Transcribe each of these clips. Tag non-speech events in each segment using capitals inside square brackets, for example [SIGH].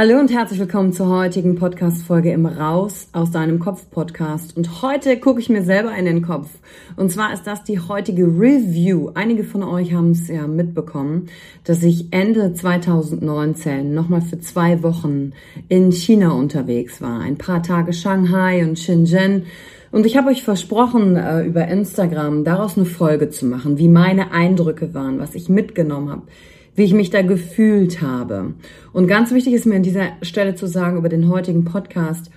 Hallo und herzlich willkommen zur heutigen Podcast-Folge im Raus aus deinem Kopf-Podcast. Und heute gucke ich mir selber in den Kopf. Und zwar ist das die heutige Review. Einige von euch haben es ja mitbekommen, dass ich Ende 2019 nochmal für zwei Wochen in China unterwegs war. Ein paar Tage Shanghai und Shenzhen. Und ich habe euch versprochen, äh, über Instagram daraus eine Folge zu machen, wie meine Eindrücke waren, was ich mitgenommen habe wie ich mich da gefühlt habe. Und ganz wichtig ist mir an dieser Stelle zu sagen über den heutigen Podcast,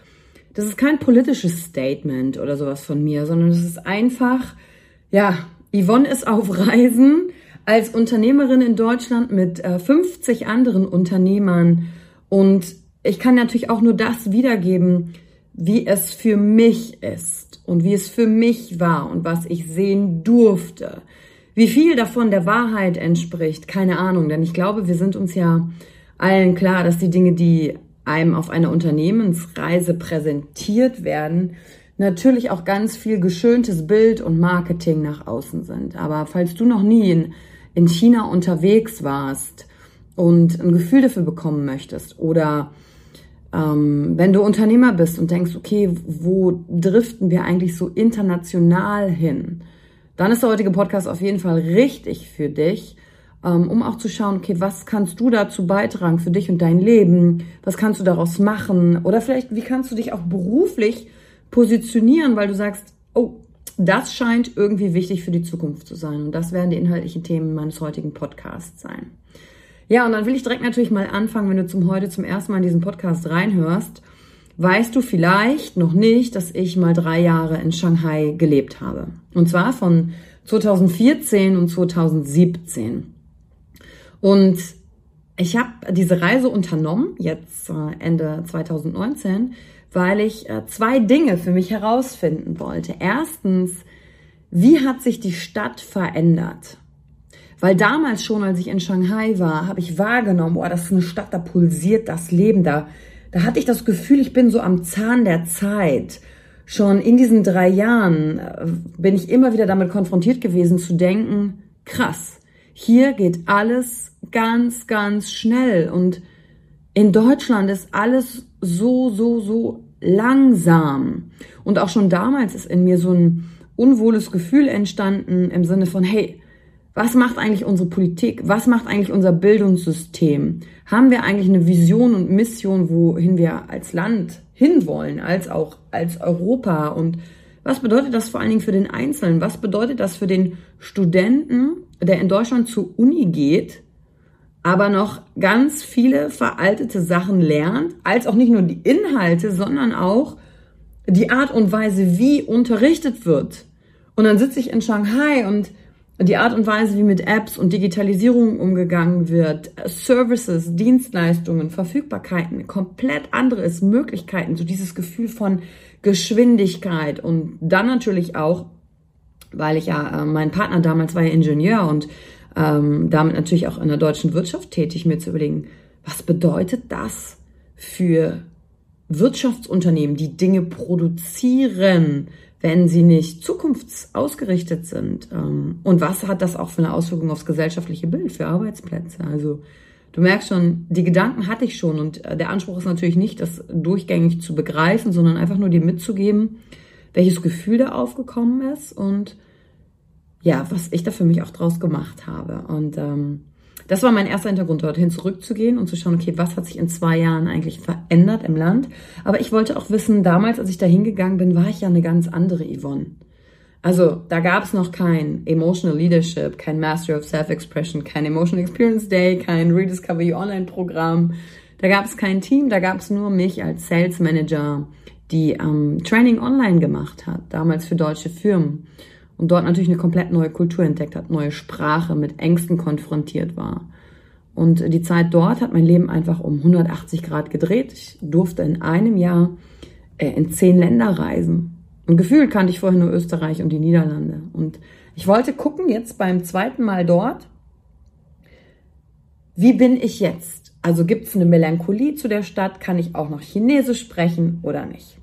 das ist kein politisches Statement oder sowas von mir, sondern es ist einfach, ja, Yvonne ist auf Reisen als Unternehmerin in Deutschland mit äh, 50 anderen Unternehmern und ich kann natürlich auch nur das wiedergeben, wie es für mich ist und wie es für mich war und was ich sehen durfte. Wie viel davon der Wahrheit entspricht, keine Ahnung, denn ich glaube, wir sind uns ja allen klar, dass die Dinge, die einem auf einer Unternehmensreise präsentiert werden, natürlich auch ganz viel geschöntes Bild und Marketing nach außen sind. Aber falls du noch nie in, in China unterwegs warst und ein Gefühl dafür bekommen möchtest oder ähm, wenn du Unternehmer bist und denkst, okay, wo driften wir eigentlich so international hin? Dann ist der heutige Podcast auf jeden Fall richtig für dich, ähm, um auch zu schauen, okay, was kannst du dazu beitragen für dich und dein Leben? Was kannst du daraus machen? Oder vielleicht, wie kannst du dich auch beruflich positionieren, weil du sagst, oh, das scheint irgendwie wichtig für die Zukunft zu sein. Und das werden die inhaltlichen Themen meines heutigen Podcasts sein. Ja, und dann will ich direkt natürlich mal anfangen, wenn du zum heute zum ersten Mal in diesen Podcast reinhörst weißt du vielleicht noch nicht, dass ich mal drei Jahre in Shanghai gelebt habe. Und zwar von 2014 und 2017. Und ich habe diese Reise unternommen, jetzt äh, Ende 2019, weil ich äh, zwei Dinge für mich herausfinden wollte. Erstens, wie hat sich die Stadt verändert? Weil damals schon, als ich in Shanghai war, habe ich wahrgenommen, boah, das ist eine Stadt, da pulsiert das Leben, da da hatte ich das Gefühl, ich bin so am Zahn der Zeit. Schon in diesen drei Jahren äh, bin ich immer wieder damit konfrontiert gewesen zu denken, krass, hier geht alles ganz, ganz schnell und in Deutschland ist alles so, so, so langsam. Und auch schon damals ist in mir so ein unwohles Gefühl entstanden im Sinne von, hey, was macht eigentlich unsere Politik? Was macht eigentlich unser Bildungssystem? Haben wir eigentlich eine Vision und Mission, wohin wir als Land hinwollen, als auch als Europa? Und was bedeutet das vor allen Dingen für den Einzelnen? Was bedeutet das für den Studenten, der in Deutschland zur Uni geht, aber noch ganz viele veraltete Sachen lernt, als auch nicht nur die Inhalte, sondern auch die Art und Weise, wie unterrichtet wird. Und dann sitze ich in Shanghai und die Art und Weise, wie mit Apps und Digitalisierung umgegangen wird, Services, Dienstleistungen, Verfügbarkeiten, komplett anderes, Möglichkeiten, so dieses Gefühl von Geschwindigkeit. Und dann natürlich auch, weil ich ja, äh, mein Partner damals war ja Ingenieur und ähm, damit natürlich auch in der deutschen Wirtschaft tätig, mir zu überlegen, was bedeutet das für Wirtschaftsunternehmen, die Dinge produzieren, wenn sie nicht zukunftsausgerichtet sind? Ähm, und was hat das auch für eine Auswirkung aufs gesellschaftliche Bild für Arbeitsplätze? Also du merkst schon, die Gedanken hatte ich schon und äh, der Anspruch ist natürlich nicht, das durchgängig zu begreifen, sondern einfach nur dir mitzugeben, welches Gefühl da aufgekommen ist und ja, was ich da für mich auch draus gemacht habe. Und ähm, das war mein erster Hintergrund, dorthin zurückzugehen und zu schauen, okay, was hat sich in zwei Jahren eigentlich verändert im Land. Aber ich wollte auch wissen, damals, als ich da hingegangen bin, war ich ja eine ganz andere Yvonne. Also da gab es noch kein Emotional Leadership, kein Master of Self-Expression, kein Emotional Experience Day, kein Rediscover Your Online-Programm. Da gab es kein Team, da gab es nur mich als Sales Manager, die ähm, Training online gemacht hat, damals für deutsche Firmen und dort natürlich eine komplett neue Kultur entdeckt hat, neue Sprache, mit Ängsten konfrontiert war. Und die Zeit dort hat mein Leben einfach um 180 Grad gedreht. Ich durfte in einem Jahr äh, in zehn Länder reisen. Und gefühlt kannte ich vorher nur Österreich und die Niederlande. Und ich wollte gucken jetzt beim zweiten Mal dort, wie bin ich jetzt? Also gibt es eine Melancholie zu der Stadt? Kann ich auch noch Chinesisch sprechen oder nicht?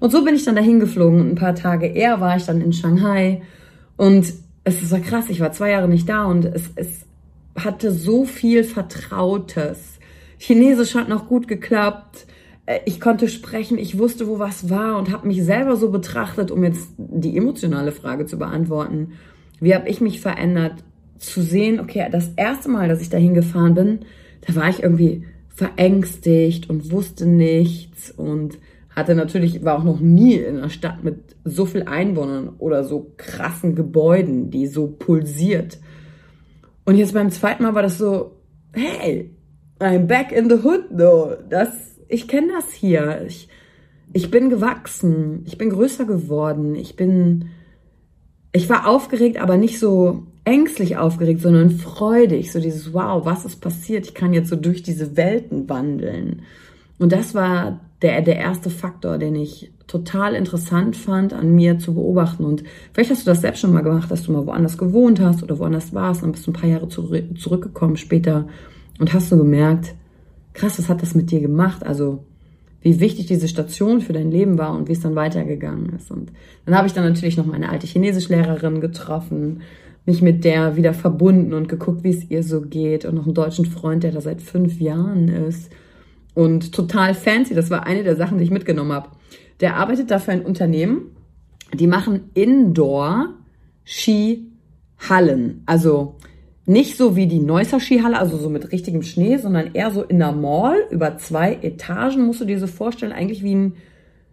Und so bin ich dann dahin geflogen und ein paar Tage eher war ich dann in Shanghai und es war krass, ich war zwei Jahre nicht da und es, es hatte so viel Vertrautes. Chinesisch hat noch gut geklappt. Äh, ich konnte sprechen, ich wusste, wo was war und habe mich selber so betrachtet, um jetzt die emotionale Frage zu beantworten. Wie habe ich mich verändert? Zu sehen, okay, das erste Mal, dass ich dahin gefahren bin, da war ich irgendwie verängstigt und wusste nichts und hatte natürlich, war auch noch nie in einer Stadt mit so viel Einwohnern oder so krassen Gebäuden, die so pulsiert. Und jetzt beim zweiten Mal war das so, hey, I'm back in the hood, though. Das, ich kenne das hier. Ich, ich bin gewachsen. Ich bin größer geworden. Ich bin, ich war aufgeregt, aber nicht so ängstlich aufgeregt, sondern freudig. So dieses, wow, was ist passiert? Ich kann jetzt so durch diese Welten wandeln. Und das war der, der erste Faktor, den ich total interessant fand, an mir zu beobachten. Und vielleicht hast du das selbst schon mal gemacht, dass du mal woanders gewohnt hast oder woanders warst und bist ein paar Jahre zurückgekommen später und hast du gemerkt, krass, was hat das mit dir gemacht? Also, wie wichtig diese Station für dein Leben war und wie es dann weitergegangen ist. Und dann habe ich dann natürlich noch meine alte Chinesischlehrerin getroffen, mich mit der wieder verbunden und geguckt, wie es ihr so geht und noch einen deutschen Freund, der da seit fünf Jahren ist und total fancy. Das war eine der Sachen, die ich mitgenommen habe. Der arbeitet da für ein Unternehmen, die machen Indoor-Skihallen. Also nicht so wie die Neusser Skihalle, also so mit richtigem Schnee, sondern eher so in der Mall über zwei Etagen, musst du dir so vorstellen, eigentlich wie ein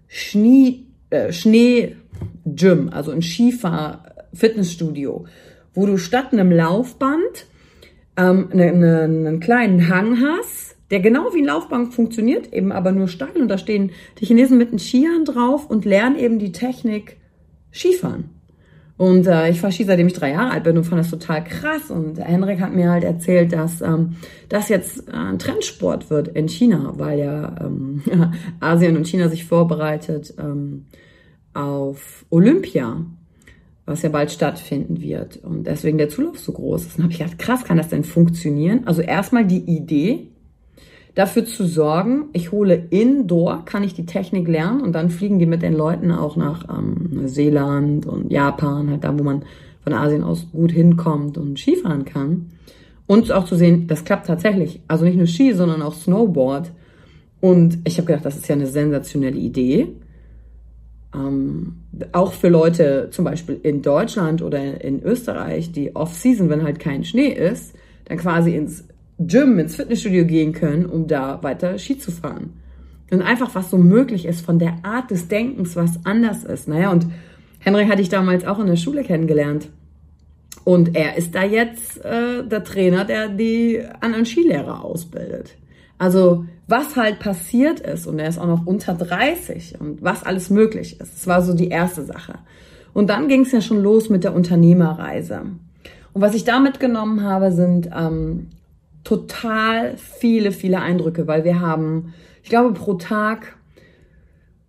Schnee, äh, Schnee-Gym, also ein Skifahr-Fitnessstudio, wo du statt einem Laufband ähm, einen, ne, einen kleinen Hang hast, der genau wie ein Laufbank funktioniert, eben aber nur steil. Und da stehen die Chinesen mit den Skiern drauf und lernen eben die Technik Skifahren. Und äh, ich fahre Ski, seitdem ich drei Jahre alt bin und fand das total krass. Und Henrik hat mir halt erzählt, dass ähm, das jetzt äh, ein Trendsport wird in China, weil ja ähm, [LAUGHS] Asien und China sich vorbereitet ähm, auf Olympia, was ja bald stattfinden wird. Und deswegen der Zulauf so groß ist. Und habe ich gedacht, krass, kann das denn funktionieren? Also erstmal die Idee, dafür zu sorgen, ich hole indoor, kann ich die Technik lernen und dann fliegen die mit den Leuten auch nach ähm, Neuseeland und Japan, halt da, wo man von Asien aus gut hinkommt und Skifahren kann. Und auch zu sehen, das klappt tatsächlich. Also nicht nur Ski, sondern auch Snowboard. Und ich habe gedacht, das ist ja eine sensationelle Idee. ähm, auch für Leute zum Beispiel in Deutschland oder in Österreich, die Off-Season, wenn halt kein Schnee ist, dann quasi ins Gym, ins Fitnessstudio gehen können, um da weiter Ski zu fahren. Und einfach, was so möglich ist von der Art des Denkens, was anders ist. Naja, und Henrik hatte ich damals auch in der Schule kennengelernt. Und er ist da jetzt äh, der Trainer, der die anderen Skilehrer ausbildet. Also was halt passiert ist und er ist auch noch unter 30 und was alles möglich ist. Das war so die erste Sache. Und dann ging es ja schon los mit der Unternehmerreise. Und was ich da mitgenommen habe, sind ähm, total viele, viele Eindrücke, weil wir haben, ich glaube, pro Tag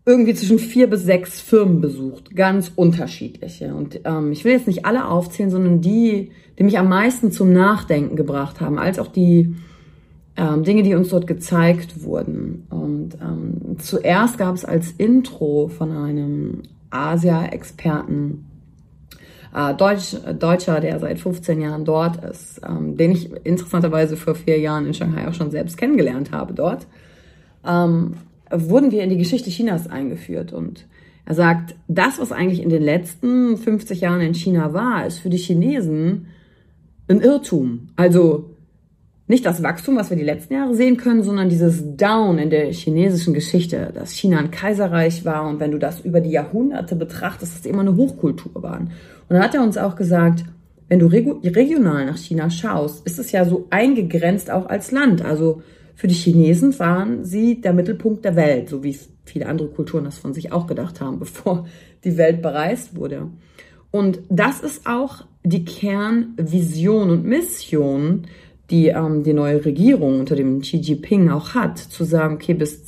irgendwie zwischen vier bis sechs Firmen besucht, ganz unterschiedliche. Und ähm, ich will jetzt nicht alle aufzählen, sondern die, die mich am meisten zum Nachdenken gebracht haben, als auch die ähm, Dinge, die uns dort gezeigt wurden. Und ähm, zuerst gab es als Intro von einem Asia-Experten, äh, Deutsch, Deutscher, der seit 15 Jahren dort ist, ähm, den ich interessanterweise vor vier Jahren in Shanghai auch schon selbst kennengelernt habe dort. Ähm, wurden wir in die Geschichte Chinas eingeführt. Und er sagt, das, was eigentlich in den letzten 50 Jahren in China war, ist für die Chinesen ein Irrtum. Also nicht das Wachstum, was wir die letzten Jahre sehen können, sondern dieses Down in der chinesischen Geschichte, dass China ein Kaiserreich war und wenn du das über die Jahrhunderte betrachtest, dass es immer eine Hochkultur waren. Und dann hat er uns auch gesagt, wenn du regional nach China schaust, ist es ja so eingegrenzt auch als Land. Also für die Chinesen waren sie der Mittelpunkt der Welt, so wie viele andere Kulturen das von sich auch gedacht haben, [LAUGHS] bevor die Welt bereist wurde. Und das ist auch die Kernvision und Mission, die ähm, die neue Regierung unter dem Xi Jinping auch hat, zu sagen, okay, bis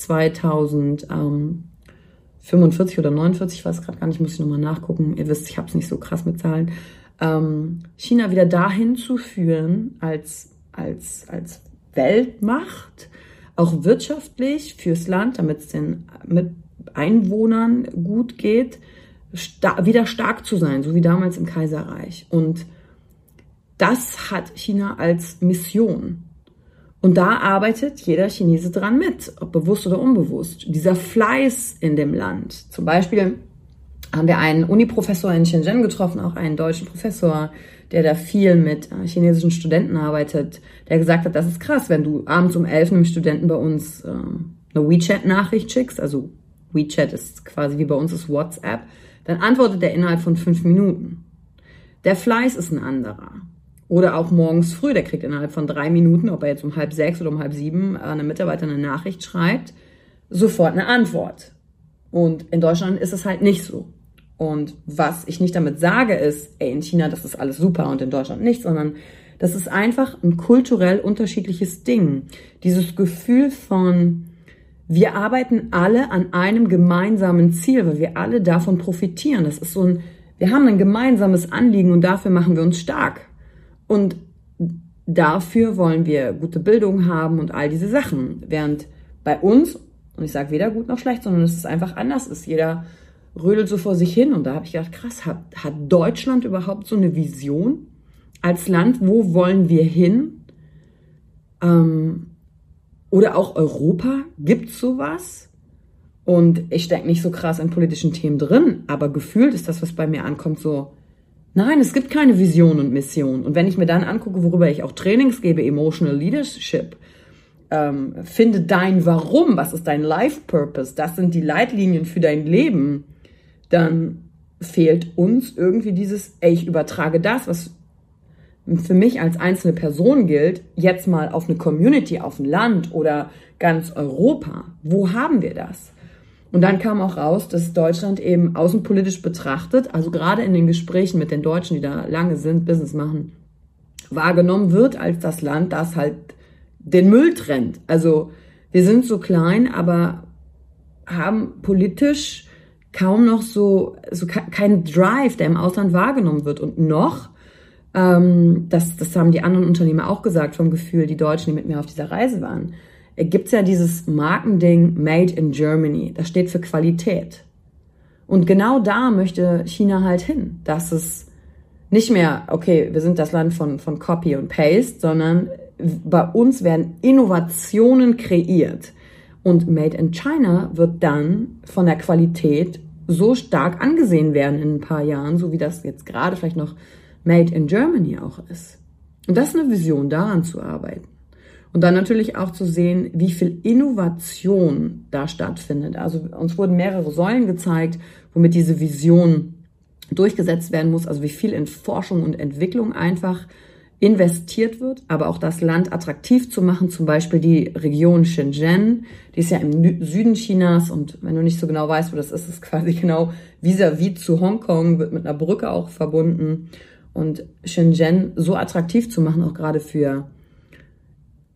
2045 oder 49, ich weiß gerade gar nicht, muss ich nochmal nachgucken, ihr wisst, ich habe es nicht so krass mit Zahlen, ähm, China wieder dahin zu führen als, als, als Weltmacht, auch wirtschaftlich fürs Land, damit es den mit Einwohnern gut geht, sta wieder stark zu sein, so wie damals im Kaiserreich. Und das hat China als Mission. Und da arbeitet jeder Chinese dran mit, ob bewusst oder unbewusst. Dieser Fleiß in dem Land. Zum Beispiel haben wir einen Uni-Professor in Shenzhen getroffen, auch einen deutschen Professor, der da viel mit äh, chinesischen Studenten arbeitet, der gesagt hat, das ist krass, wenn du abends um elf einem Studenten bei uns äh, eine WeChat-Nachricht schickst, also WeChat ist quasi wie bei uns ist WhatsApp, dann antwortet er innerhalb von fünf Minuten. Der Fleiß ist ein anderer. Oder auch morgens früh, der kriegt innerhalb von drei Minuten, ob er jetzt um halb sechs oder um halb sieben äh, einem Mitarbeiter eine Nachricht schreibt, sofort eine Antwort. Und in Deutschland ist es halt nicht so. Und was ich nicht damit sage, ist, ey, in China, das ist alles super und in Deutschland nicht, sondern das ist einfach ein kulturell unterschiedliches Ding. Dieses Gefühl von, wir arbeiten alle an einem gemeinsamen Ziel, weil wir alle davon profitieren. Das ist so ein, wir haben ein gemeinsames Anliegen und dafür machen wir uns stark. Und dafür wollen wir gute Bildung haben und all diese Sachen. Während bei uns, und ich sage weder gut noch schlecht, sondern es ist einfach anders ist. Jeder rödelt so vor sich hin. Und da habe ich gedacht, krass, hat, hat Deutschland überhaupt so eine Vision als Land? Wo wollen wir hin? Ähm, oder auch Europa? Gibt sowas? Und ich stecke nicht so krass in politischen Themen drin, aber gefühlt ist das, was bei mir ankommt, so, nein, es gibt keine Vision und Mission. Und wenn ich mir dann angucke, worüber ich auch Trainings gebe, Emotional Leadership, ähm, finde dein Warum, was ist dein Life Purpose, das sind die Leitlinien für dein Leben dann fehlt uns irgendwie dieses, ey, ich übertrage das, was für mich als einzelne Person gilt, jetzt mal auf eine Community, auf ein Land oder ganz Europa. Wo haben wir das? Und dann kam auch raus, dass Deutschland eben außenpolitisch betrachtet, also gerade in den Gesprächen mit den Deutschen, die da lange sind, Business machen, wahrgenommen wird als das Land, das halt den Müll trennt. Also wir sind so klein, aber haben politisch kaum noch so, so kein Drive, der im Ausland wahrgenommen wird. Und noch, ähm, das, das haben die anderen Unternehmer auch gesagt vom Gefühl, die Deutschen, die mit mir auf dieser Reise waren, gibt's ja dieses Markending Made in Germany. Das steht für Qualität. Und genau da möchte China halt hin, dass es nicht mehr, okay, wir sind das Land von, von Copy und Paste, sondern bei uns werden Innovationen kreiert. Und Made in China wird dann von der Qualität so stark angesehen werden in ein paar Jahren, so wie das jetzt gerade vielleicht noch Made in Germany auch ist. Und das ist eine Vision, daran zu arbeiten. Und dann natürlich auch zu sehen, wie viel Innovation da stattfindet. Also uns wurden mehrere Säulen gezeigt, womit diese Vision durchgesetzt werden muss. Also wie viel in Forschung und Entwicklung einfach investiert wird, aber auch das Land attraktiv zu machen, zum Beispiel die Region Shenzhen, die ist ja im Süden Chinas und wenn du nicht so genau weißt, wo das ist, ist quasi genau vis-à-vis -vis zu Hongkong, wird mit einer Brücke auch verbunden und Shenzhen so attraktiv zu machen, auch gerade für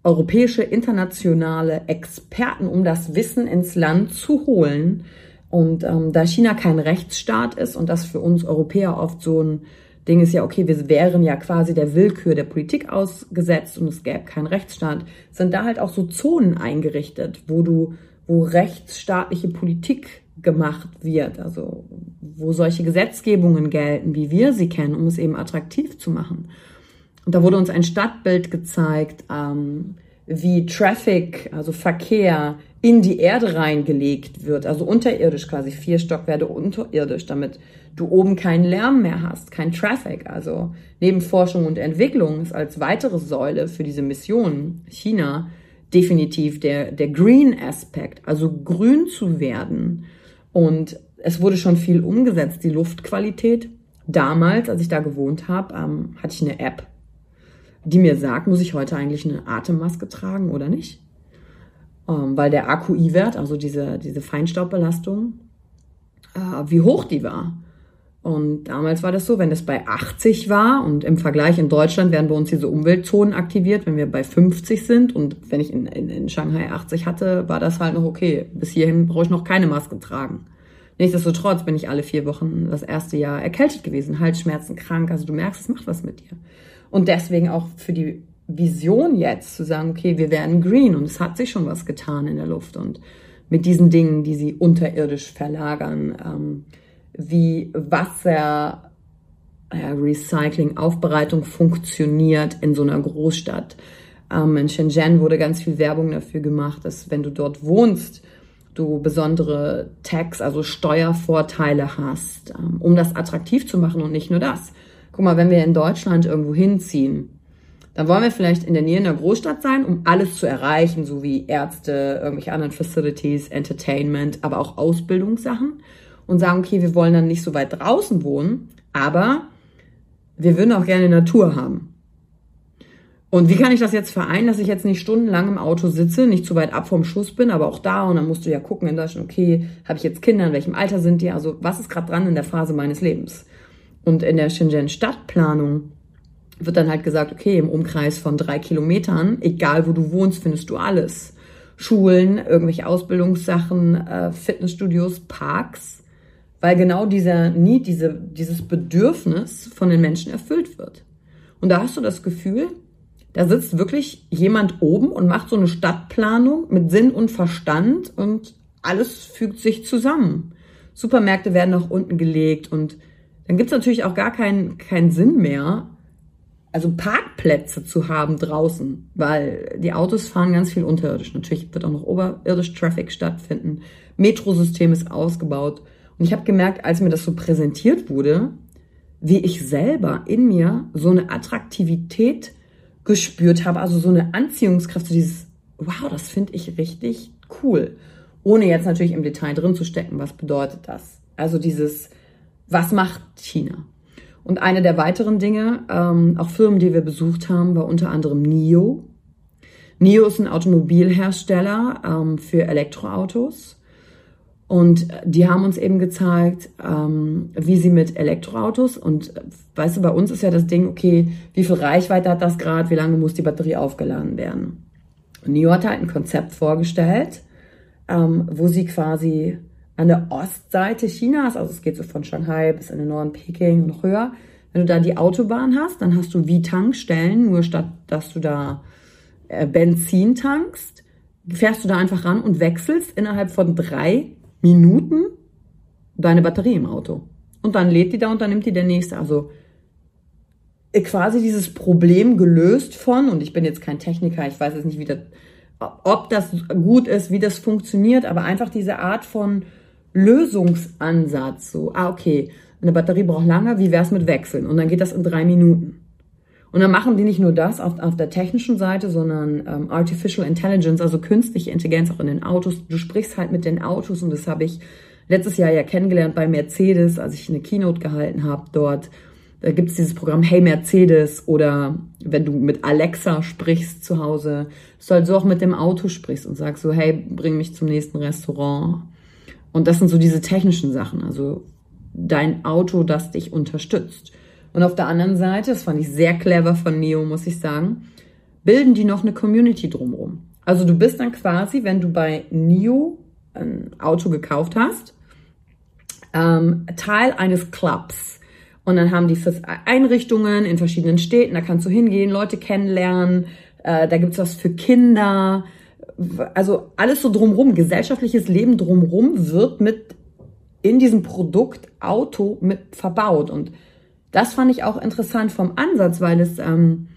europäische, internationale Experten, um das Wissen ins Land zu holen. Und ähm, da China kein Rechtsstaat ist und das für uns Europäer oft so ein Ding ist ja, okay, wir wären ja quasi der Willkür der Politik ausgesetzt und es gäbe keinen Rechtsstaat, sind da halt auch so Zonen eingerichtet, wo du, wo rechtsstaatliche Politik gemacht wird, also wo solche Gesetzgebungen gelten, wie wir sie kennen, um es eben attraktiv zu machen. Und da wurde uns ein Stadtbild gezeigt, ähm, wie Traffic, also Verkehr, in die Erde reingelegt wird, also unterirdisch quasi, vier Stockwerte unterirdisch, damit du oben keinen Lärm mehr hast, kein Traffic. Also neben Forschung und Entwicklung ist als weitere Säule für diese Mission China definitiv der, der Green Aspekt, also grün zu werden. Und es wurde schon viel umgesetzt, die Luftqualität. Damals, als ich da gewohnt habe, ähm, hatte ich eine App, die mir sagt, muss ich heute eigentlich eine Atemmaske tragen oder nicht? Ähm, weil der AQI-Wert, also diese, diese Feinstaubbelastung, äh, wie hoch die war. Und damals war das so, wenn es bei 80 war und im Vergleich in Deutschland werden bei uns diese Umweltzonen aktiviert, wenn wir bei 50 sind und wenn ich in, in, in Shanghai 80 hatte, war das halt noch okay. Bis hierhin brauche ich noch keine Maske tragen. Nichtsdestotrotz bin ich alle vier Wochen das erste Jahr erkältet gewesen, Halsschmerzen, krank. Also du merkst, es macht was mit dir. Und deswegen auch für die Vision jetzt zu sagen, okay, wir werden green und es hat sich schon was getan in der Luft und mit diesen Dingen, die sie unterirdisch verlagern. Ähm, wie Wasser, Recycling, Aufbereitung funktioniert in so einer Großstadt. Ähm, in Shenzhen wurde ganz viel Werbung dafür gemacht, dass wenn du dort wohnst, du besondere Tax, also Steuervorteile hast, ähm, um das attraktiv zu machen und nicht nur das. Guck mal, wenn wir in Deutschland irgendwo hinziehen, dann wollen wir vielleicht in der Nähe einer Großstadt sein, um alles zu erreichen, so wie Ärzte, irgendwelche anderen Facilities, Entertainment, aber auch Ausbildungssachen und sagen, okay, wir wollen dann nicht so weit draußen wohnen, aber wir würden auch gerne Natur haben. Und wie kann ich das jetzt vereinen, dass ich jetzt nicht stundenlang im Auto sitze, nicht zu weit ab vom Schuss bin, aber auch da und dann musst du ja gucken in Deutschland, okay, habe ich jetzt Kinder, in welchem Alter sind die, also was ist gerade dran in der Phase meines Lebens? Und in der Shenzhen Stadtplanung wird dann halt gesagt, okay, im Umkreis von drei Kilometern, egal wo du wohnst, findest du alles. Schulen, irgendwelche Ausbildungssachen, äh, Fitnessstudios, Parks weil genau dieser Need, diese, dieses Bedürfnis von den Menschen erfüllt wird. Und da hast du das Gefühl, da sitzt wirklich jemand oben und macht so eine Stadtplanung mit Sinn und Verstand und alles fügt sich zusammen. Supermärkte werden nach unten gelegt und dann gibt's natürlich auch gar keinen keinen Sinn mehr, also Parkplätze zu haben draußen, weil die Autos fahren ganz viel unterirdisch. Natürlich wird auch noch oberirdisch Traffic stattfinden. Metrosystem ist ausgebaut. Und ich habe gemerkt, als mir das so präsentiert wurde, wie ich selber in mir so eine Attraktivität gespürt habe, also so eine Anziehungskraft, so dieses, wow, das finde ich richtig cool. Ohne jetzt natürlich im Detail drin zu stecken, was bedeutet das? Also dieses, was macht China? Und eine der weiteren Dinge, ähm, auch Firmen, die wir besucht haben, war unter anderem NIO. NIO ist ein Automobilhersteller ähm, für Elektroautos. Und die haben uns eben gezeigt, ähm, wie sie mit Elektroautos und weißt du, bei uns ist ja das Ding, okay, wie viel Reichweite hat das gerade, wie lange muss die Batterie aufgeladen werden? Und NIO hat halt ein Konzept vorgestellt, ähm, wo sie quasi an der Ostseite Chinas, also es geht so von Shanghai bis in den Norden Peking und noch höher, wenn du da die Autobahn hast, dann hast du wie Tankstellen, nur statt dass du da äh, Benzin tankst, fährst du da einfach ran und wechselst innerhalb von drei Minuten deine Batterie im Auto. Und dann lädt die da und dann nimmt die der nächste. Also äh, quasi dieses Problem gelöst von, und ich bin jetzt kein Techniker, ich weiß jetzt nicht, wie das, ob das gut ist, wie das funktioniert, aber einfach diese Art von Lösungsansatz. So, ah, okay, eine Batterie braucht lange, wie wär's mit Wechseln? Und dann geht das in drei Minuten. Und dann machen die nicht nur das auf, auf der technischen Seite, sondern ähm, Artificial Intelligence, also künstliche Intelligenz auch in den Autos. Du sprichst halt mit den Autos und das habe ich letztes Jahr ja kennengelernt bei Mercedes, als ich eine Keynote gehalten habe dort. Da gibt es dieses Programm Hey Mercedes oder wenn du mit Alexa sprichst zu Hause, dass du halt so auch mit dem Auto sprichst und sagst so, hey, bring mich zum nächsten Restaurant. Und das sind so diese technischen Sachen, also dein Auto, das dich unterstützt. Und auf der anderen Seite, das fand ich sehr clever von Neo, muss ich sagen, bilden die noch eine Community drumherum. Also du bist dann quasi, wenn du bei Neo ein Auto gekauft hast, ähm, Teil eines Clubs. Und dann haben die fürs Einrichtungen in verschiedenen Städten, da kannst du hingehen, Leute kennenlernen, äh, da gibt's was für Kinder. Also alles so drumrum, gesellschaftliches Leben drumrum wird mit in diesem Produkt Auto mit verbaut. Und das fand ich auch interessant vom Ansatz, weil es ähm,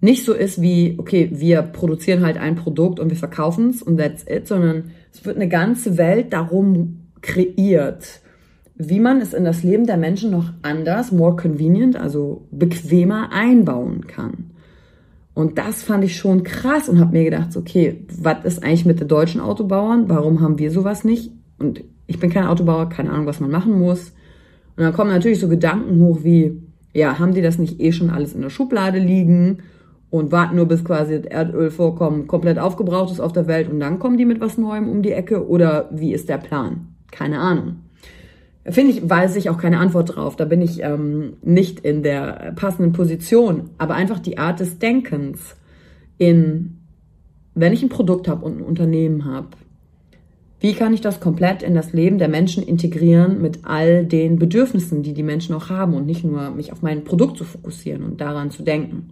nicht so ist wie, okay, wir produzieren halt ein Produkt und wir verkaufen es und that's it, sondern es wird eine ganze Welt darum kreiert wie man es in das Leben der Menschen noch anders, more convenient, also bequemer einbauen kann. Und das fand ich schon krass und habe mir gedacht, okay, was ist eigentlich mit den deutschen Autobauern? Warum haben wir sowas nicht? Und ich bin kein Autobauer, keine Ahnung, was man machen muss. Und dann kommen natürlich so Gedanken hoch wie, ja, haben die das nicht eh schon alles in der Schublade liegen und warten nur bis quasi das Erdölvorkommen komplett aufgebraucht ist auf der Welt und dann kommen die mit was Neuem um die Ecke? Oder wie ist der Plan? Keine Ahnung. Finde ich, weiß ich auch keine Antwort drauf. Da bin ich ähm, nicht in der passenden Position. Aber einfach die Art des Denkens in, wenn ich ein Produkt habe und ein Unternehmen habe, wie kann ich das komplett in das Leben der Menschen integrieren mit all den Bedürfnissen, die die Menschen auch haben und nicht nur mich auf mein Produkt zu fokussieren und daran zu denken.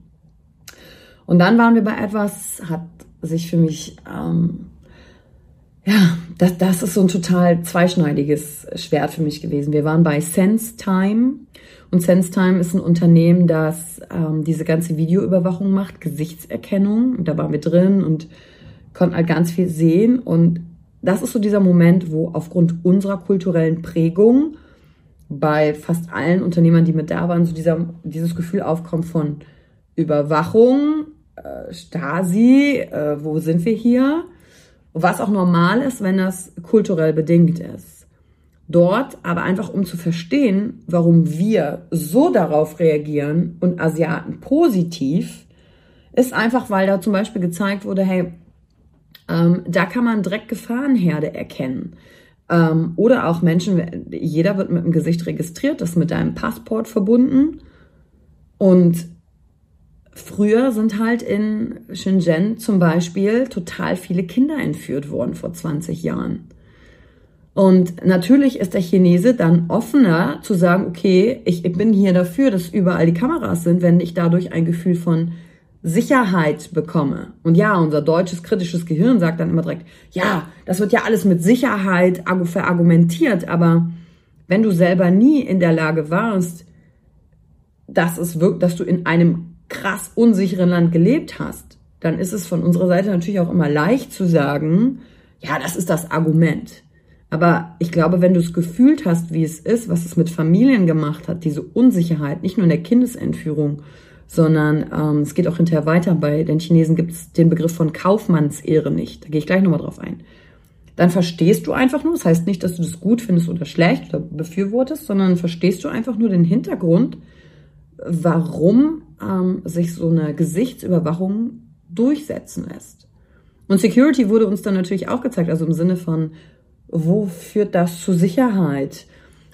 Und dann waren wir bei etwas, hat sich für mich ähm, ja, das, das ist so ein total zweischneidiges Schwert für mich gewesen. Wir waren bei SenseTime und SenseTime ist ein Unternehmen, das ähm, diese ganze Videoüberwachung macht, Gesichtserkennung. Da waren wir drin und konnten halt ganz viel sehen. Und das ist so dieser Moment, wo aufgrund unserer kulturellen Prägung bei fast allen Unternehmern, die mit da waren, so dieser, dieses Gefühl aufkommt von Überwachung, äh, Stasi, äh, wo sind wir hier? Was auch normal ist, wenn das kulturell bedingt ist. Dort aber einfach, um zu verstehen, warum wir so darauf reagieren und Asiaten positiv, ist einfach, weil da zum Beispiel gezeigt wurde, hey, ähm, da kann man direkt Gefahrenherde erkennen. Ähm, oder auch Menschen, jeder wird mit dem Gesicht registriert, das ist mit deinem Passport verbunden. Und Früher sind halt in Shenzhen zum Beispiel total viele Kinder entführt worden vor 20 Jahren. Und natürlich ist der Chinese dann offener zu sagen, okay, ich, bin hier dafür, dass überall die Kameras sind, wenn ich dadurch ein Gefühl von Sicherheit bekomme. Und ja, unser deutsches kritisches Gehirn sagt dann immer direkt, ja, das wird ja alles mit Sicherheit verargumentiert, aber wenn du selber nie in der Lage warst, dass es wirkt, dass du in einem krass unsicheren Land gelebt hast, dann ist es von unserer Seite natürlich auch immer leicht zu sagen, ja, das ist das Argument. Aber ich glaube, wenn du es gefühlt hast, wie es ist, was es mit Familien gemacht hat, diese Unsicherheit, nicht nur in der Kindesentführung, sondern ähm, es geht auch hinterher weiter. Bei den Chinesen gibt es den Begriff von Kaufmannsehre nicht. Da gehe ich gleich nochmal drauf ein. Dann verstehst du einfach nur, das heißt nicht, dass du das gut findest oder schlecht oder befürwortest, sondern verstehst du einfach nur den Hintergrund, warum ähm, sich so eine Gesichtsüberwachung durchsetzen lässt. Und Security wurde uns dann natürlich auch gezeigt, also im Sinne von, wo führt das zu Sicherheit?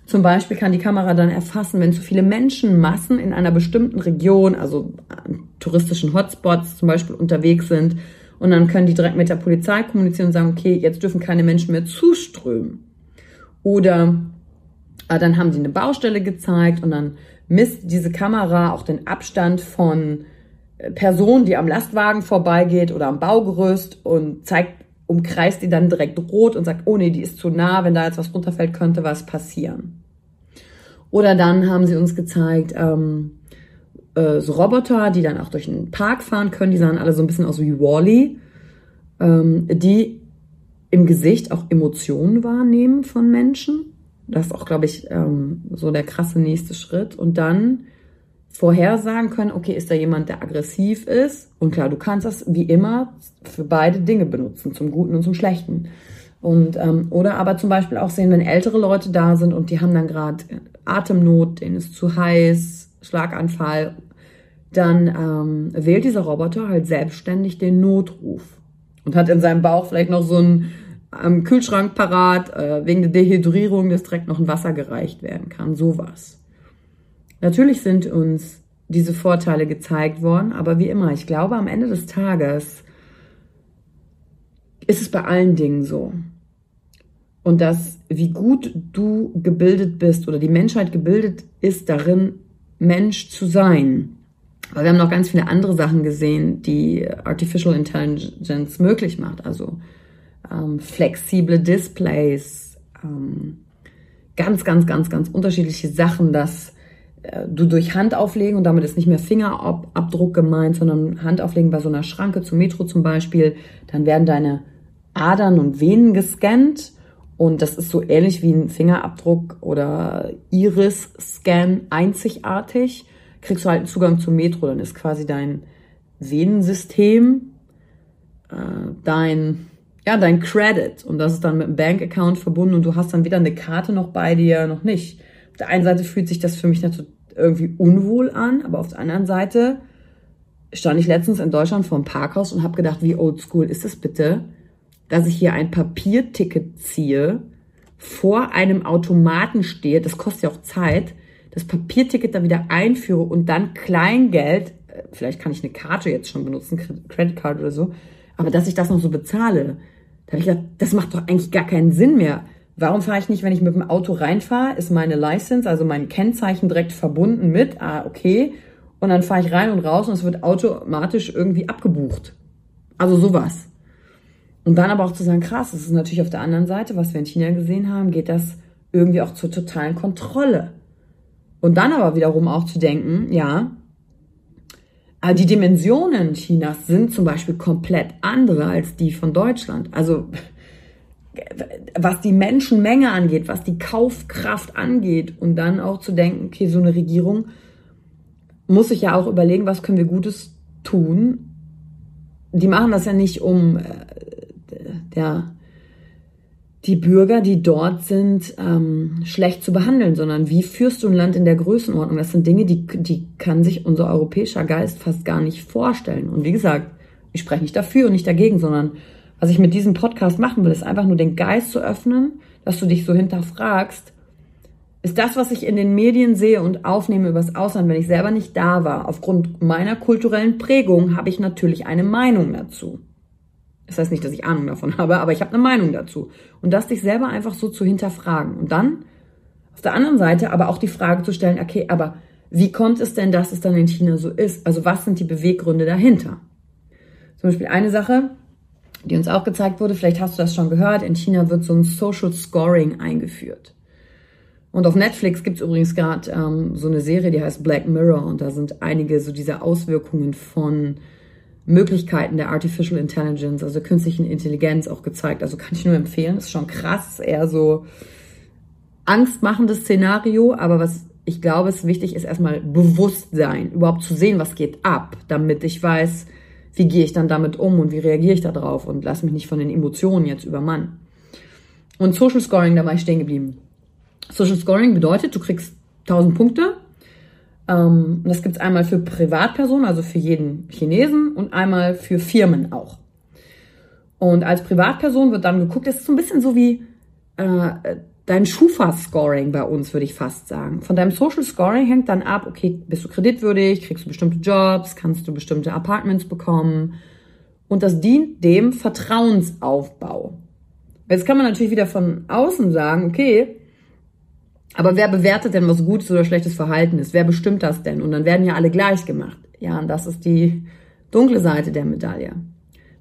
Zum Beispiel kann die Kamera dann erfassen, wenn zu viele Menschenmassen in einer bestimmten Region, also touristischen Hotspots zum Beispiel unterwegs sind, und dann können die direkt mit der Polizei kommunizieren und sagen, okay, jetzt dürfen keine Menschen mehr zuströmen. Oder äh, dann haben sie eine Baustelle gezeigt und dann misst diese Kamera auch den Abstand von äh, Personen, die am Lastwagen vorbeigeht oder am Baugerüst und zeigt, umkreist die dann direkt rot und sagt, oh nee, die ist zu nah, wenn da jetzt was runterfällt, könnte was passieren. Oder dann haben sie uns gezeigt, ähm, äh, so Roboter, die dann auch durch den Park fahren können, die sahen alle so ein bisschen aus wie Wally, ähm, die im Gesicht auch Emotionen wahrnehmen von Menschen. Das ist auch, glaube ich, ähm, so der krasse nächste Schritt. Und dann vorhersagen können, okay, ist da jemand, der aggressiv ist? Und klar, du kannst das wie immer für beide Dinge benutzen, zum Guten und zum Schlechten. Und ähm, oder aber zum Beispiel auch sehen, wenn ältere Leute da sind und die haben dann gerade Atemnot, denen ist zu heiß, Schlaganfall, dann ähm, wählt dieser Roboter halt selbstständig den Notruf und hat in seinem Bauch vielleicht noch so einen ähm, Kühlschrank parat, äh, wegen der Dehydrierung, dass direkt noch ein Wasser gereicht werden kann, sowas. Natürlich sind uns diese Vorteile gezeigt worden, aber wie immer, ich glaube, am Ende des Tages ist es bei allen Dingen so. Und dass, wie gut du gebildet bist oder die Menschheit gebildet ist darin, Mensch zu sein. Aber wir haben noch ganz viele andere Sachen gesehen, die Artificial Intelligence möglich macht. Also ähm, flexible Displays, ähm, ganz, ganz, ganz, ganz unterschiedliche Sachen, dass äh, du durch Hand auflegen und damit ist nicht mehr Fingerabdruck gemeint, sondern Hand auflegen bei so einer Schranke zum Metro zum Beispiel, dann werden deine Adern und Venen gescannt und das ist so ähnlich wie ein Fingerabdruck oder Iris-Scan einzigartig. Kriegst du halt einen Zugang zum Metro, dann ist quasi dein Venensystem, äh, dein, ja, dein Credit und das ist dann mit einem Bankaccount verbunden und du hast dann weder eine Karte noch bei dir, noch nicht. Auf der einen Seite fühlt sich das für mich natürlich irgendwie unwohl an, aber auf der anderen Seite stand ich letztens in Deutschland vor einem Parkhaus und habe gedacht, wie oldschool ist das bitte? Dass ich hier ein Papierticket ziehe, vor einem Automaten stehe, das kostet ja auch Zeit, das Papierticket dann wieder einführe und dann Kleingeld, äh, vielleicht kann ich eine Karte jetzt schon benutzen, Credit Card oder so, aber dass ich das noch so bezahle, da habe ich gedacht, das macht doch eigentlich gar keinen Sinn mehr. Warum fahre ich nicht, wenn ich mit dem Auto reinfahre, ist meine License, also mein Kennzeichen direkt verbunden mit, ah, okay, und dann fahre ich rein und raus und es wird automatisch irgendwie abgebucht. Also sowas. Und dann aber auch zu sagen, krass, das ist natürlich auf der anderen Seite, was wir in China gesehen haben, geht das irgendwie auch zur totalen Kontrolle. Und dann aber wiederum auch zu denken, ja, die Dimensionen Chinas sind zum Beispiel komplett andere als die von Deutschland. Also was die Menschenmenge angeht, was die Kaufkraft angeht und dann auch zu denken, okay, so eine Regierung muss sich ja auch überlegen, was können wir Gutes tun. Die machen das ja nicht, um der, die Bürger, die dort sind, ähm, schlecht zu behandeln, sondern wie führst du ein Land in der Größenordnung? Das sind Dinge, die, die kann sich unser europäischer Geist fast gar nicht vorstellen. Und wie gesagt, ich spreche nicht dafür und nicht dagegen, sondern was ich mit diesem Podcast machen will, ist einfach nur den Geist zu öffnen, dass du dich so hinterfragst, ist das, was ich in den Medien sehe und aufnehme übers Ausland, wenn ich selber nicht da war, aufgrund meiner kulturellen Prägung, habe ich natürlich eine Meinung dazu. Das heißt nicht, dass ich Ahnung davon habe, aber ich habe eine Meinung dazu. Und das dich selber einfach so zu hinterfragen. Und dann auf der anderen Seite aber auch die Frage zu stellen, okay, aber wie kommt es denn, dass es dann in China so ist? Also was sind die Beweggründe dahinter? Zum Beispiel eine Sache, die uns auch gezeigt wurde, vielleicht hast du das schon gehört, in China wird so ein Social Scoring eingeführt. Und auf Netflix gibt es übrigens gerade ähm, so eine Serie, die heißt Black Mirror und da sind einige so diese Auswirkungen von Möglichkeiten der Artificial Intelligence, also künstlichen Intelligenz auch gezeigt. Also kann ich nur empfehlen. ist schon krass, eher so angstmachendes Szenario, aber was ich glaube, es wichtig ist erstmal Bewusstsein, überhaupt zu sehen, was geht ab, damit ich weiß, wie gehe ich dann damit um und wie reagiere ich darauf und lass mich nicht von den Emotionen jetzt übermannen. Und Social Scoring, da war ich stehen geblieben. Social Scoring bedeutet, du kriegst 1000 Punkte ähm, das gibt es einmal für Privatpersonen, also für jeden Chinesen und einmal für Firmen auch. Und als Privatperson wird dann geguckt, das ist so ein bisschen so wie äh, dein Schufa-Scoring bei uns, würde ich fast sagen. Von deinem Social Scoring hängt dann ab, okay, bist du kreditwürdig, kriegst du bestimmte Jobs, kannst du bestimmte Apartments bekommen. Und das dient dem Vertrauensaufbau. Jetzt kann man natürlich wieder von außen sagen, okay, aber wer bewertet denn, was gutes oder schlechtes Verhalten ist? Wer bestimmt das denn? Und dann werden ja alle gleich gemacht. Ja, und das ist die dunkle Seite der Medaille.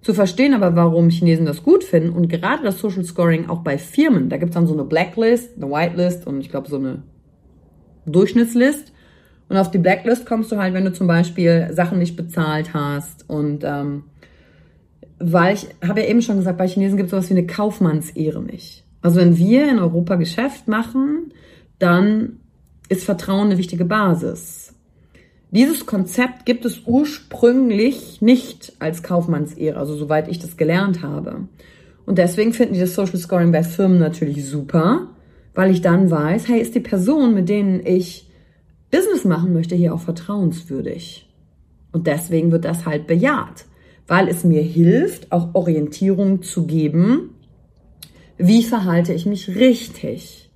Zu verstehen aber, warum Chinesen das gut finden und gerade das Social Scoring auch bei Firmen, da gibt's dann so eine Blacklist, eine Whitelist und ich glaube so eine Durchschnittslist. Und auf die Blacklist kommst du halt, wenn du zum Beispiel Sachen nicht bezahlt hast und ähm, weil ich habe ja eben schon gesagt, bei Chinesen gibt es sowas wie eine Kaufmannsehre nicht. Also wenn wir in Europa Geschäft machen, dann ist Vertrauen eine wichtige Basis. Dieses Konzept gibt es ursprünglich nicht als Kaufmannsehre, also soweit ich das gelernt habe. Und deswegen finden die das Social Scoring bei Firmen natürlich super, weil ich dann weiß, hey, ist die Person, mit denen ich Business machen möchte, hier auch vertrauenswürdig. Und deswegen wird das halt bejaht, weil es mir hilft, auch Orientierung zu geben, wie verhalte ich mich richtig.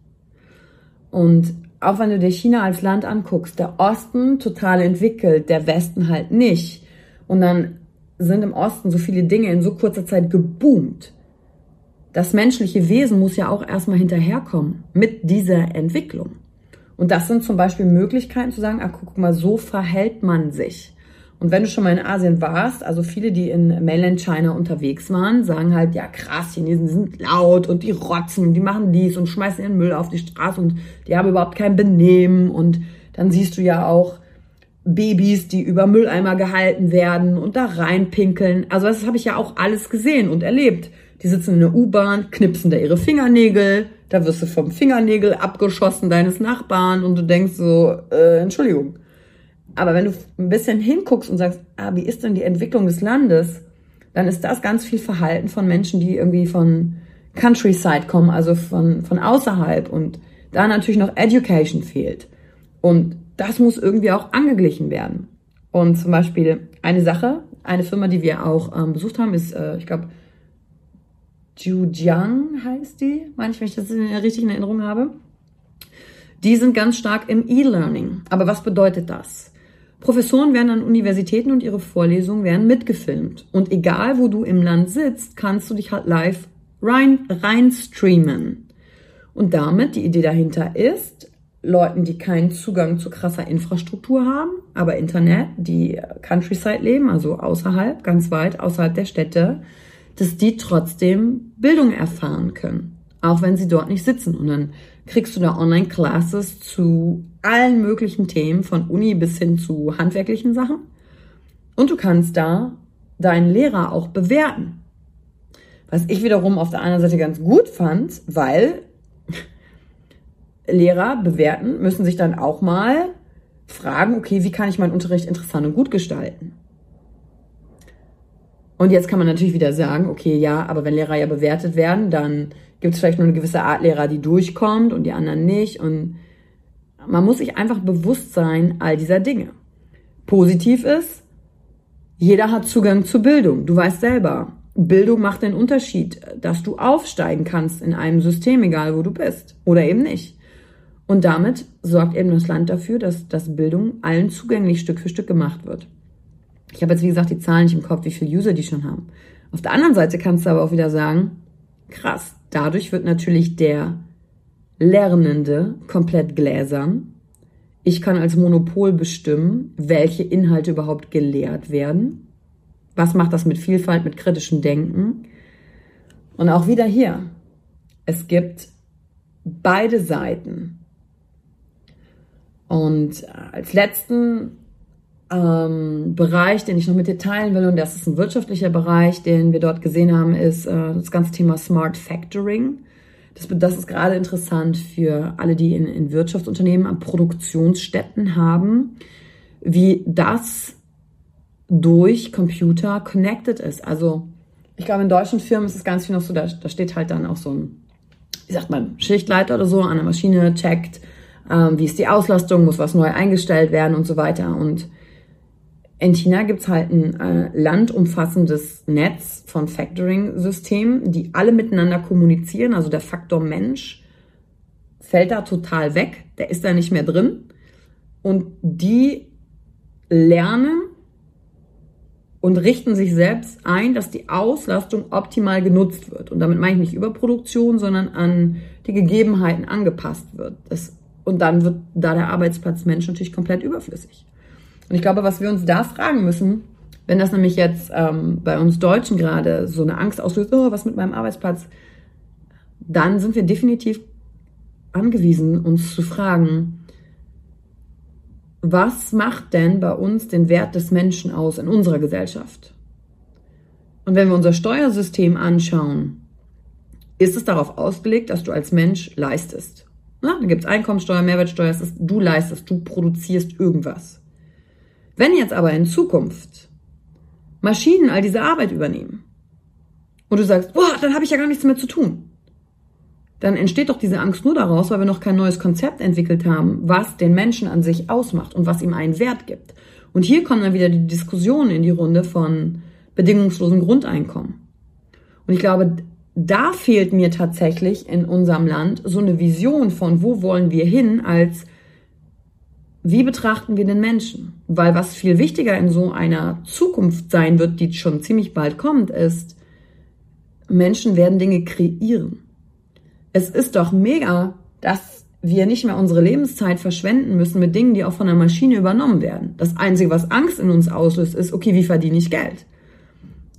Und auch wenn du dir China als Land anguckst, der Osten total entwickelt, der Westen halt nicht. Und dann sind im Osten so viele Dinge in so kurzer Zeit geboomt. Das menschliche Wesen muss ja auch erstmal hinterherkommen mit dieser Entwicklung. Und das sind zum Beispiel Möglichkeiten zu sagen, ah, guck mal, so verhält man sich. Und wenn du schon mal in Asien warst, also viele, die in Mainland China unterwegs waren, sagen halt, ja krass, Chinesen sind laut und die rotzen, die machen dies und schmeißen ihren Müll auf die Straße und die haben überhaupt kein Benehmen. Und dann siehst du ja auch Babys, die über Mülleimer gehalten werden und da reinpinkeln. Also das habe ich ja auch alles gesehen und erlebt. Die sitzen in der U-Bahn, knipsen da ihre Fingernägel, da wirst du vom Fingernägel abgeschossen deines Nachbarn und du denkst so, äh, Entschuldigung aber wenn du ein bisschen hinguckst und sagst, ah, wie ist denn die Entwicklung des Landes, dann ist das ganz viel Verhalten von Menschen, die irgendwie von Countryside kommen, also von, von außerhalb und da natürlich noch Education fehlt. Und das muss irgendwie auch angeglichen werden. Und zum Beispiel eine Sache, eine Firma, die wir auch ähm, besucht haben, ist, äh, ich glaube, Jujiang heißt die, meine ich, wenn ich das richtig in Erinnerung habe. Die sind ganz stark im E-Learning. Aber was bedeutet das? Professoren werden an Universitäten und ihre Vorlesungen werden mitgefilmt. Und egal, wo du im Land sitzt, kannst du dich halt live rein, rein streamen. Und damit, die Idee dahinter ist, Leuten, die keinen Zugang zu krasser Infrastruktur haben, aber Internet, die Countryside leben, also außerhalb, ganz weit außerhalb der Städte, dass die trotzdem Bildung erfahren können, auch wenn sie dort nicht sitzen. Und dann kriegst du da Online-Classes zu allen möglichen Themen, von Uni bis hin zu handwerklichen Sachen. Und du kannst da deinen Lehrer auch bewerten. Was ich wiederum auf der einen Seite ganz gut fand, weil [LAUGHS] Lehrer bewerten müssen sich dann auch mal fragen, okay, wie kann ich meinen Unterricht interessant und gut gestalten? Und jetzt kann man natürlich wieder sagen, okay, ja, aber wenn Lehrer ja bewertet werden, dann gibt es vielleicht nur eine gewisse Art Lehrer, die durchkommt und die anderen nicht. Und man muss sich einfach bewusst sein all dieser Dinge. Positiv ist, jeder hat Zugang zu Bildung. Du weißt selber, Bildung macht den Unterschied, dass du aufsteigen kannst in einem System, egal wo du bist oder eben nicht. Und damit sorgt eben das Land dafür, dass, dass Bildung allen zugänglich Stück für Stück gemacht wird. Ich habe jetzt, wie gesagt, die Zahlen nicht im Kopf, wie viele User die schon haben. Auf der anderen Seite kannst du aber auch wieder sagen, krass, dadurch wird natürlich der Lernende komplett gläsern. Ich kann als Monopol bestimmen, welche Inhalte überhaupt gelehrt werden. Was macht das mit Vielfalt, mit kritischem Denken? Und auch wieder hier. Es gibt beide Seiten. Und als letzten ähm, Bereich, den ich noch mit dir teilen will, und das ist ein wirtschaftlicher Bereich, den wir dort gesehen haben, ist äh, das ganze Thema Smart Factoring. Das, das ist gerade interessant für alle, die in, in Wirtschaftsunternehmen an Produktionsstätten haben, wie das durch Computer connected ist. Also ich glaube, in deutschen Firmen ist es ganz viel noch so, da, da steht halt dann auch so ein, wie sagt man, Schichtleiter oder so an der Maschine, checkt, ähm, wie ist die Auslastung, muss was neu eingestellt werden und so weiter. Und in China gibt's halt ein äh, landumfassendes Netz von Factoring-Systemen, die alle miteinander kommunizieren. Also der Faktor Mensch fällt da total weg, der ist da nicht mehr drin. Und die lernen und richten sich selbst ein, dass die Auslastung optimal genutzt wird. Und damit meine ich nicht Überproduktion, sondern an die Gegebenheiten angepasst wird. Das, und dann wird da der Arbeitsplatz Mensch natürlich komplett überflüssig. Und ich glaube, was wir uns da fragen müssen, wenn das nämlich jetzt ähm, bei uns Deutschen gerade so eine Angst auslöst, oh, was mit meinem Arbeitsplatz, dann sind wir definitiv angewiesen, uns zu fragen, was macht denn bei uns den Wert des Menschen aus in unserer Gesellschaft? Und wenn wir unser Steuersystem anschauen, ist es darauf ausgelegt, dass du als Mensch leistest. Na, da gibt es Einkommensteuer, Mehrwertsteuer, ist, du leistest, du produzierst irgendwas. Wenn jetzt aber in Zukunft Maschinen all diese Arbeit übernehmen und du sagst, boah, dann habe ich ja gar nichts mehr zu tun, dann entsteht doch diese Angst nur daraus, weil wir noch kein neues Konzept entwickelt haben, was den Menschen an sich ausmacht und was ihm einen Wert gibt. Und hier kommen dann wieder die Diskussionen in die Runde von bedingungslosen Grundeinkommen. Und ich glaube, da fehlt mir tatsächlich in unserem Land so eine Vision von, wo wollen wir hin, als wie betrachten wir den Menschen? Weil was viel wichtiger in so einer Zukunft sein wird, die schon ziemlich bald kommt, ist, Menschen werden Dinge kreieren. Es ist doch mega, dass wir nicht mehr unsere Lebenszeit verschwenden müssen mit Dingen, die auch von der Maschine übernommen werden. Das Einzige, was Angst in uns auslöst, ist, okay, wie verdiene ich Geld?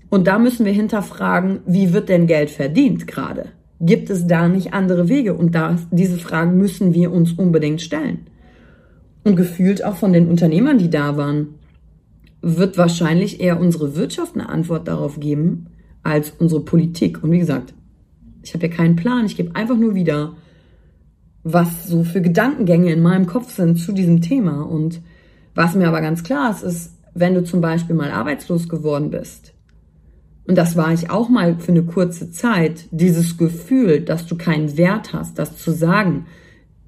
Und da müssen wir hinterfragen, wie wird denn Geld verdient gerade? Gibt es da nicht andere Wege? Und da, diese Fragen müssen wir uns unbedingt stellen. Und gefühlt auch von den Unternehmern, die da waren, wird wahrscheinlich eher unsere Wirtschaft eine Antwort darauf geben, als unsere Politik. Und wie gesagt, ich habe ja keinen Plan, ich gebe einfach nur wieder, was so für Gedankengänge in meinem Kopf sind zu diesem Thema. Und was mir aber ganz klar ist, ist, wenn du zum Beispiel mal arbeitslos geworden bist, und das war ich auch mal für eine kurze Zeit, dieses Gefühl, dass du keinen Wert hast, das zu sagen,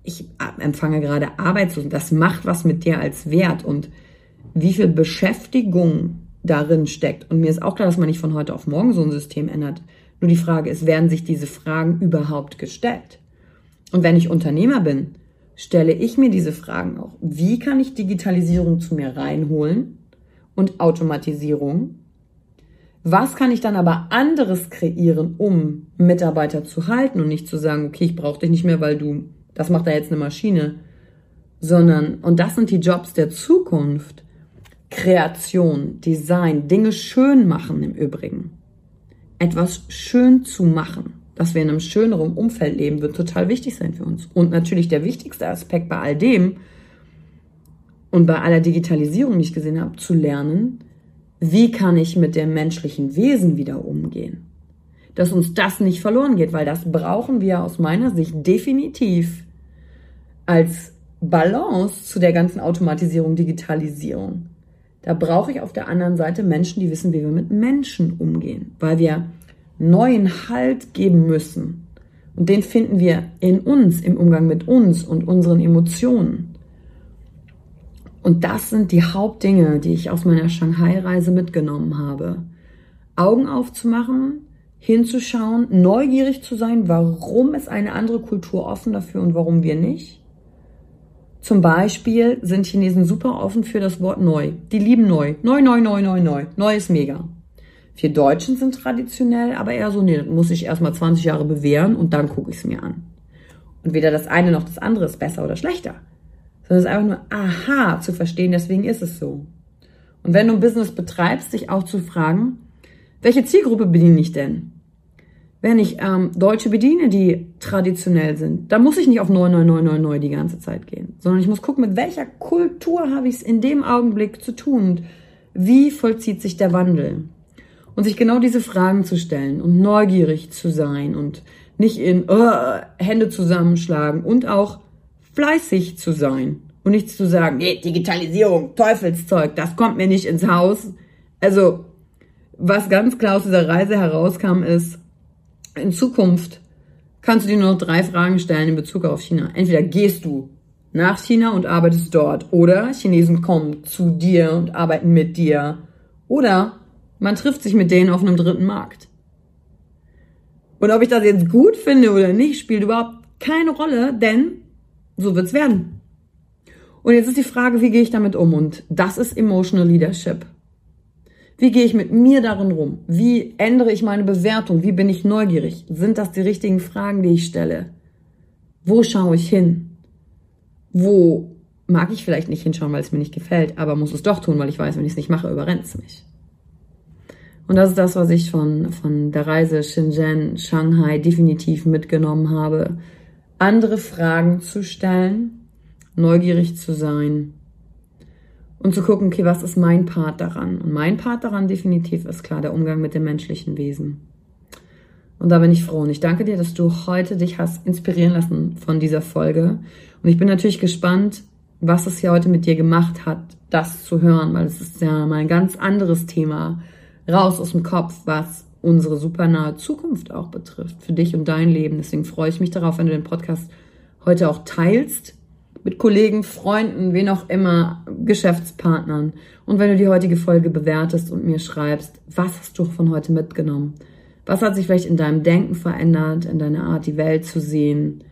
ich empfange gerade Arbeitslosen, das macht was mit dir als Wert und wie viel Beschäftigung darin steckt. Und mir ist auch klar, dass man nicht von heute auf morgen so ein System ändert. Nur die Frage ist, werden sich diese Fragen überhaupt gestellt? Und wenn ich Unternehmer bin, stelle ich mir diese Fragen auch. Wie kann ich Digitalisierung zu mir reinholen und Automatisierung? Was kann ich dann aber anderes kreieren, um Mitarbeiter zu halten und nicht zu sagen, okay, ich brauche dich nicht mehr, weil du, das macht da jetzt eine Maschine, sondern, und das sind die Jobs der Zukunft, Kreation, Design, Dinge schön machen im Übrigen. Etwas schön zu machen, dass wir in einem schöneren Umfeld leben, wird total wichtig sein für uns. Und natürlich der wichtigste Aspekt bei all dem und bei aller Digitalisierung, die ich gesehen habe, zu lernen, wie kann ich mit dem menschlichen Wesen wieder umgehen? Dass uns das nicht verloren geht, weil das brauchen wir aus meiner Sicht definitiv als Balance zu der ganzen Automatisierung, Digitalisierung. Da brauche ich auf der anderen Seite Menschen, die wissen, wie wir mit Menschen umgehen, weil wir neuen Halt geben müssen. Und den finden wir in uns, im Umgang mit uns und unseren Emotionen. Und das sind die Hauptdinge, die ich aus meiner Shanghai-Reise mitgenommen habe. Augen aufzumachen, hinzuschauen, neugierig zu sein, warum ist eine andere Kultur offen dafür und warum wir nicht. Zum Beispiel sind Chinesen super offen für das Wort neu. Die lieben neu. Neu, neu, neu, neu, neu. Neu ist mega. Wir Deutschen sind traditionell, aber eher so, nee, das muss ich erstmal 20 Jahre bewähren und dann gucke ich es mir an. Und weder das eine noch das andere ist besser oder schlechter sondern es ist einfach nur, aha, zu verstehen, deswegen ist es so. Und wenn du ein Business betreibst, dich auch zu fragen, welche Zielgruppe bediene ich denn? Wenn ich ähm, Deutsche bediene, die traditionell sind, dann muss ich nicht auf neu, neu, neu, neu, neu die ganze Zeit gehen, sondern ich muss gucken, mit welcher Kultur habe ich es in dem Augenblick zu tun und wie vollzieht sich der Wandel? Und sich genau diese Fragen zu stellen und neugierig zu sein und nicht in uh, Hände zusammenschlagen und auch fleißig zu sein und nicht zu sagen, nee, Digitalisierung, Teufelszeug, das kommt mir nicht ins Haus. Also, was ganz klar aus dieser Reise herauskam, ist, in Zukunft kannst du dir nur noch drei Fragen stellen in Bezug auf China. Entweder gehst du nach China und arbeitest dort oder Chinesen kommen zu dir und arbeiten mit dir oder man trifft sich mit denen auf einem dritten Markt. Und ob ich das jetzt gut finde oder nicht, spielt überhaupt keine Rolle, denn so wird's werden. Und jetzt ist die Frage, wie gehe ich damit um? Und das ist Emotional Leadership. Wie gehe ich mit mir darin rum? Wie ändere ich meine Bewertung? Wie bin ich neugierig? Sind das die richtigen Fragen, die ich stelle? Wo schaue ich hin? Wo mag ich vielleicht nicht hinschauen, weil es mir nicht gefällt, aber muss es doch tun, weil ich weiß, wenn ich es nicht mache, überrennt es mich. Und das ist das, was ich von, von der Reise Shenzhen, Shanghai definitiv mitgenommen habe andere Fragen zu stellen, neugierig zu sein und zu gucken, okay, was ist mein Part daran? Und mein Part daran definitiv ist klar der Umgang mit dem menschlichen Wesen. Und da bin ich froh. Und ich danke dir, dass du heute dich hast inspirieren lassen von dieser Folge. Und ich bin natürlich gespannt, was es hier heute mit dir gemacht hat, das zu hören, weil es ist ja mal ein ganz anderes Thema. Raus aus dem Kopf, was unsere super nahe Zukunft auch betrifft, für dich und dein Leben. Deswegen freue ich mich darauf, wenn du den Podcast heute auch teilst mit Kollegen, Freunden, wen auch immer, Geschäftspartnern. Und wenn du die heutige Folge bewertest und mir schreibst, was hast du von heute mitgenommen? Was hat sich vielleicht in deinem Denken verändert, in deiner Art, die Welt zu sehen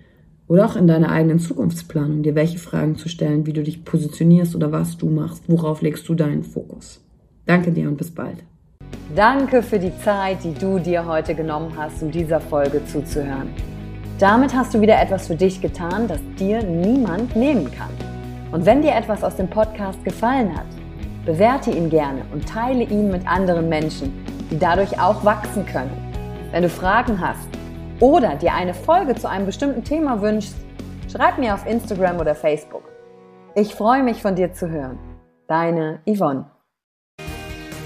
oder auch in deiner eigenen Zukunftsplanung, dir welche Fragen zu stellen, wie du dich positionierst oder was du machst, worauf legst du deinen Fokus? Danke dir und bis bald. Danke für die Zeit, die du dir heute genommen hast, um dieser Folge zuzuhören. Damit hast du wieder etwas für dich getan, das dir niemand nehmen kann. Und wenn dir etwas aus dem Podcast gefallen hat, bewerte ihn gerne und teile ihn mit anderen Menschen, die dadurch auch wachsen können. Wenn du Fragen hast oder dir eine Folge zu einem bestimmten Thema wünschst, schreib mir auf Instagram oder Facebook. Ich freue mich von dir zu hören. Deine Yvonne.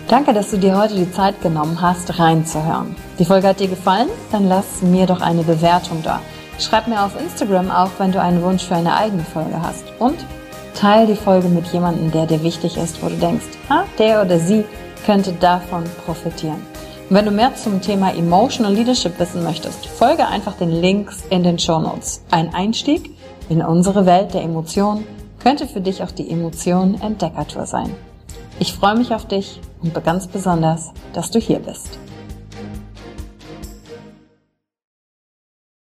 Danke, dass du dir heute die Zeit genommen hast, reinzuhören. Die Folge hat dir gefallen? Dann lass mir doch eine Bewertung da. Schreib mir auf Instagram auch, wenn du einen Wunsch für eine eigene Folge hast. Und teile die Folge mit jemandem, der dir wichtig ist, wo du denkst, ha, der oder sie könnte davon profitieren. Und wenn du mehr zum Thema Emotional Leadership wissen möchtest, folge einfach den Links in den Show Notes. Ein Einstieg in unsere Welt der Emotionen könnte für dich auch die Emotion Entdeckertour sein. Ich freue mich auf dich und ganz besonders, dass du hier bist.